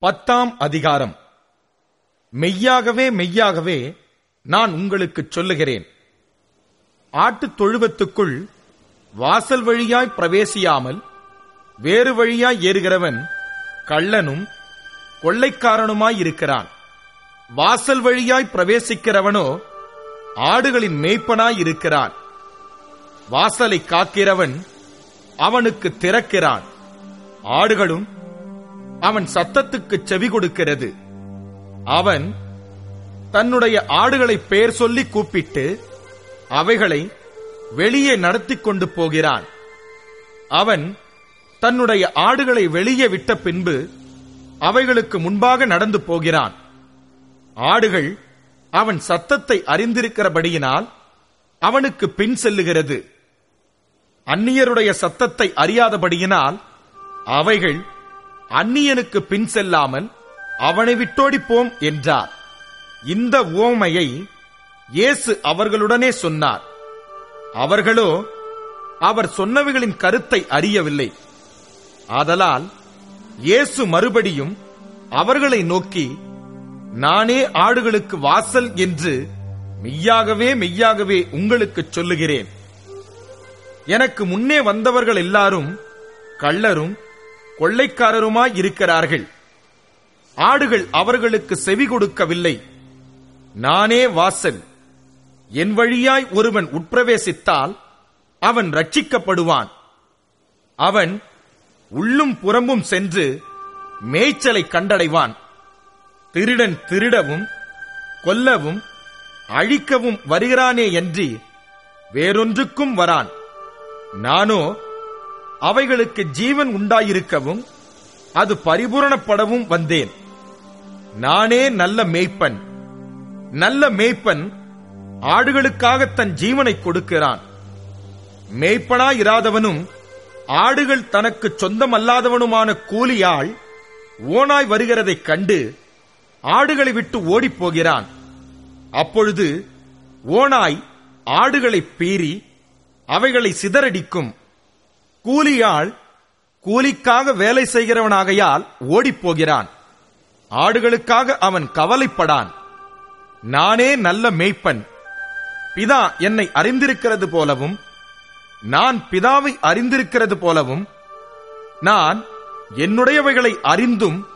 பத்தாம் அதிகாரம். மெய்யாகவே மெய்யாகவே நான் உங்களுக்குச் சொல்லுகிறேன். ஆட்டுத் தொழுவத்துக்குள் வாசல் வழியாய் பிரவேசியாமல் வேறு வழியாய் ஏறுகிறவன் கள்ளனும் கொள்ளைக்காரனுமாயிருக்கிறான் வாசல் வழியாய் பிரவேசிக்கிறவனோ ஆடுகளின் மேய்ப்பனாய் இருக்கிறான். வாசலை காக்கிறவன் அவனுக்கு திறக்கிறான். ஆடுகளும் அவன் சத்தத்துக்கு செவி கொடுக்கிறது. அவன் தன்னுடைய ஆடுகளை பெயர் சொல்லி கூப்பிட்டு அவைகளை வெளியே நடத்திக் கொண்டு போகிறான். அவன் தன்னுடைய ஆடுகளை வெளியே விட்ட பின்பு அவைகளுக்கு முன்பாக நடந்து போகிறான். ஆடுகள் அவன் சத்தத்தை அறிந்திருக்கிறபடியினால் அவனுக்கு பின் செல்லுகிறது. அந்நியருடைய சத்தத்தை அறியாதபடியினால் அவைகள் அந்நியனுக்கு பின் செல்லாமல் அவனை விட்டோடிப்போம் என்றார். இந்த உவமையை இயேசு அவர்களுடனே சொன்னார். அவர்களோ அவர் சொன்னவைகளின் கருத்தை அறியவில்லை. ஆதலால் இயேசு மறுபடியும் அவர்களை நோக்கி நானே ஆடுகளுக்கு வாசல் என்று மெய்யாகவே மெய்யாகவே உங்களுக்குச் சொல்லுகிறேன். எனக்கு முன்னே வந்தவர்கள் எல்லாரும் கள்ளரும் கொள்ளைக்காரருமாய் இருக்கிறார்கள் ஆடுகள் அவர்களுக்கு செவி கொடுக்கவில்லை. நானே வாசல் என் வழியாய் ஒருவன் உட்பிரவேசித்தால் அவன் ரட்சிக்கப்படுவான் அவன் உள்ளும் புறம்பும் சென்று மேய்ச்சலை கண்டடைவான். திருடன் திருடவும் கொல்லவும் அழிக்கவும் வருகிறானே என்று வேறொன்றுக்கும் வரான். நானோ அவைகளுக்கு ஜீவன் உண்டாயிருக்கவும் அது பரிபூரணப்படவும் வந்தேன். நானே நல்ல மேய்ப்பன். நல்ல மேய்ப்பன் ஆடுகளுக்காக தன் ஜீவனை கொடுக்கிறான். மேய்ப்பனாயிராதவனும் ஆடுகள் தனக்கு சொந்தமல்லாதவனுமான கூலியாள் ஓனாய் வருகிறதைக் கண்டு ஆடுகளை விட்டு ஓடிப் போகிறான் அப்பொழுது ஓனாய் ஆடுகளை பீறி அவைகளை சிதறடிக்கும். கூலியாள் கூலிக்காக வேலை செய்கிறவனாகையால் ஓடிப்போகிறான். ஆடுகளுக்காக அவன் கவலைப்படான். நானே நல்ல மேய்ப்பன். பிதா என்னை அறிந்திருக்கிறது போலவும் நான் பிதாவை அறிந்திருக்கிறது போலவும் நான் என்னுடையவைகளை அறிந்தும்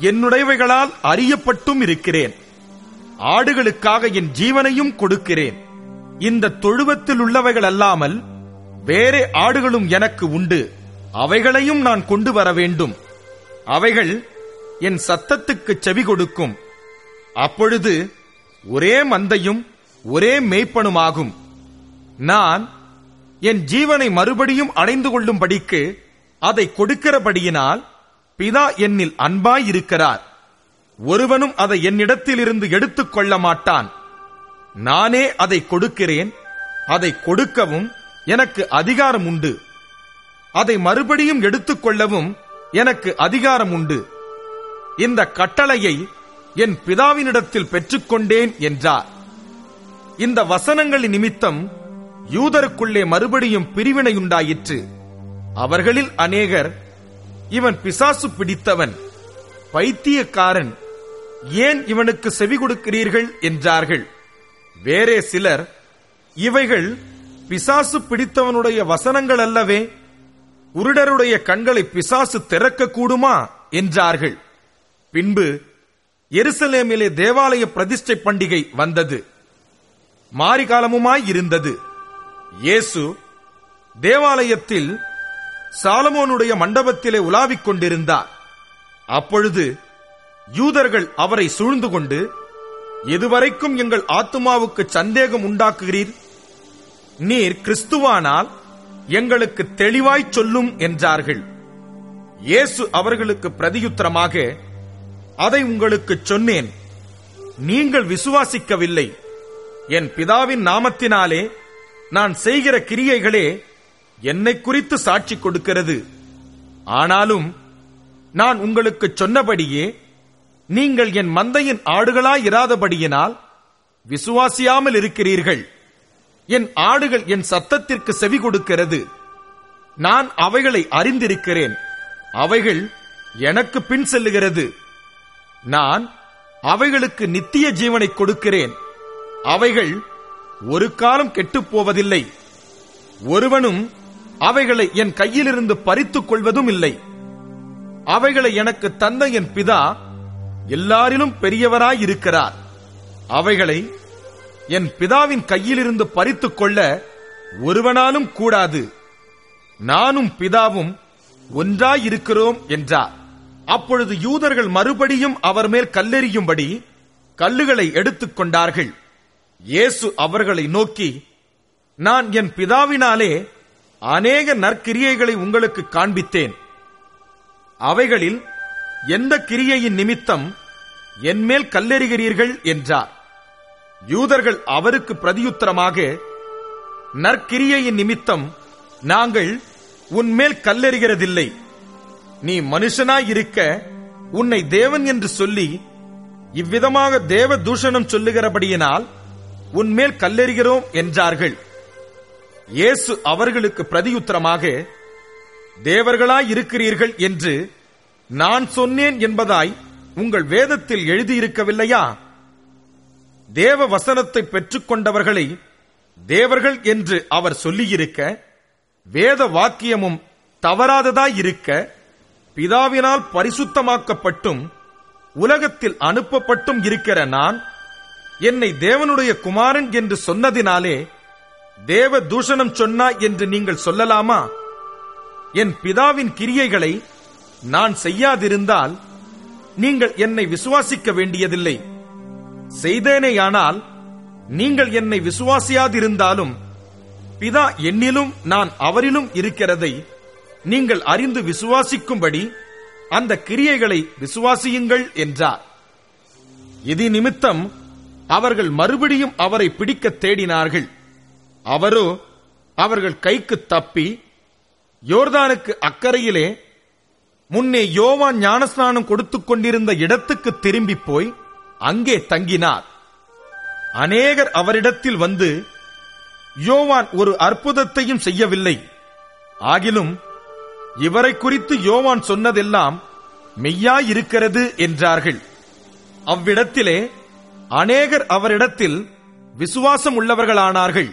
என்னுடையவைகளால் அறியப்பட்டும் இருக்கிறேன். ஆடுகளுக்காக என் ஜீவனையும் கொடுக்கிறேன். இந்த தொழுவத்தில் உள்ளவைகள் அல்லாமல் வேறே ஆடுகளும் எனக்கு உண்டு. அவைகளையும் நான் கொண்டு வர வேண்டும். அவைகள் என் சத்தத்துக்கு செவி கொடுக்கும். அப்பொழுது ஒரே மந்தையும் ஒரே மெய்ப்பனுமாகும். நான் என் ஜீவனை மறுபடியும் அடைந்து கொள்ளும்படிக்கு அதை கொடுக்கிறபடியினால் பிதா என்னில் அன்பாயிருக்கிறார். ஒருவனும் அதை என்னிடத்திலிருந்து எடுத்துக் கொள்ள மாட்டான். நானே அதை கொடுக்கிறேன் அதை கொடுக்கவும் எனக்கு அதிகாரம் உண்டு அதை மறுபடியும் எடுத்துக்கொள்ளவும் எனக்கு அதிகாரம் உண்டு இந்த கட்டளையை என் பிதாவினிடத்தில் பெற்றுக்கொண்டேன் என்றார். இந்த வசனங்களின் நிமித்தம் யூதருக்குள்ளே மறுபடியும் பிரிவினையுண்டாயிற்று. அவர்களில் அநேகர் இவன் பிசாசு பிடித்தவன் பைத்தியக்காரன் ஏன் இவனுக்கு செவி கொடுக்கிறீர்கள்? என்றார்கள். வேறே சிலர் இவைகள் பிசாசு பிடித்தவனுடைய வசனங்கள் அல்லவே உருடருடைய கண்களை பிசாசு திறக்க கூடுமா என்றார்கள். பின்பு எருசலேமிலே தேவாலய பிரதிஷ்டை பண்டிகை வந்தது. மாரிகாலமுமாய் இருந்தது. இயேசு தேவாலயத்தில் சாலமோனுடைய மண்டபத்திலே உலாவிக் கொண்டிருந்தார். அப்பொழுது யூதர்கள் அவரை சூழ்ந்து கொண்டு எதுவரைக்கும் எங்கள் ஆத்துமாவுக்கு சந்தேகம் உண்டாக்குகிறீர்? நீர் கிறிஸ்துவானால் எங்களுக்கு தெளிவாய் சொல்லும் என்றார்கள். இயேசு அவர்களுக்கு பிரதியுத்தரமாக அதை உங்களுக்கு சொன்னேன். நீங்கள் விசுவாசிக்கவில்லை. என் பிதாவின் நாமத்தினாலே நான் செய்கிற கிரியைகளே என்னை குறித்து சாட்சி கொடுக்கிறது. ஆனாலும் நான் உங்களுக்கு சொன்னபடியே நீங்கள் என் மந்தையின் ஆடுகளாயிராதபடியினால் விசுவாசியாமல் இருக்கிறீர்கள். என் ஆடுகள் என் சத்தத்திற்கு செவி கொடுக்கிறது. நான் அவைகளை அறிந்திருக்கிறேன். அவைகள் எனக்கு பின் செல்லுகிறது. நான் அவைகளுக்கு நித்திய ஜீவனை கொடுக்கிறேன். அவைகள் ஒரு காலம் கெட்டுப் போவதில்லை. ஒருவனும் அவைகளை என் கையிலிருந்து பறித்துக் கொள்வதும் இல்லை அவைகளை எனக்கு தந்த என் பிதா எல்லாரிலும் பெரியவராய் இருக்கிறார் அவைகளை என் பிதாவின் கையிலிருந்து பறித்து கொள்ள ஒருவனாலும் கூடாது. நானும் பிதாவும் ஒன்றாயிருக்கிறோம் என்றார். அப்பொழுது யூதர்கள் மறுபடியும் அவர் மேல் கல்லெறியும்படி கல்லுகளை எடுத்துக் கொண்டார்கள். இயேசு அவர்களை நோக்கி நான் என் பிதாவினாலே அநேக நற்கிரியைகளை உங்களுக்கு காண்பித்தேன். அவைகளில் எந்த கிரியையின் நிமித்தம் என்மேல் கல்லெறிகிறீர்கள் என்றார். யூதர்கள் அவருக்கு பிரதியுத்தரமாக நற்கிரியையின் நிமித்தம் நாங்கள் உன்மேல் கல்லெறிகிறதில்லை. நீ மனுஷனாயிருக்க உன்னை தேவன் என்று சொல்லி இவ்விதமாக தேவ தூஷணம் சொல்லுகிறபடியினால் உன்மேல் கல்லெறிகிறோம் என்றார்கள். இயேசு அவர்களுக்கு பிரதியுத்தரமாக தேவர்களாய் இருக்கிறீர்கள் என்று நான் சொன்னேன் என்பதாய் உங்கள் வேதத்தில் எழுதியிருக்கவில்லையா? தேவ வசனத்தை பெற்றுக்கொண்டவர்களை தேவர்கள் என்று அவர் சொல்லியிருக்க வேத வாக்கியமும் தவறாததாயிருக்க பிதாவினால் பரிசுத்தமாக்கப்பட்டும் உலகத்தில் அனுப்பப்பட்டும் இருக்கிற நான் என்னை தேவனுடைய குமாரன் என்று சொன்னதினாலே தேவ தூஷணம் சொன்னா என்று நீங்கள் சொல்லலாமா? என் பிதாவின் கிரியைகளை நான் செய்யாதிருந்தால் நீங்கள் என்னை விசுவாசிக்க வேண்டியதில்லை. செய்தேனேயானால் நீங்கள் என்னை விசுவாசியாதிருந்தாலும் பிதா என்னிலும் நான் அவரிலும் இருக்கிறதை நீங்கள் அறிந்து விசுவாசிக்கும்படி அந்த கிரியைகளை விசுவாசியுங்கள் என்றார். இது நிமித்தம் அவர்கள் மறுபடியும் அவரை பிடிக்க தேடினார்கள். அவரோ அவர்கள் கைக்கு தப்பி யோர்தானுக்கு அக்கறையிலே முன்னே யோவான் ஞானஸ்நானம் கொடுத்துக் கொண்டிருந்த இடத்துக்கு திரும்பி போய் அங்கே தங்கினார். அநேகர் அவரிடத்தில் வந்து யோவான் ஒரு அற்புதத்தையும் செய்யவில்லை. ஆகிலும் இவரை குறித்து யோவான் சொன்னதெல்லாம் மெய்யாயிருக்கிறது என்றார்கள். அவ்விடத்திலே அநேகர் அவரிடத்தில் விசுவாசம் உள்ளவர்களானார்கள்.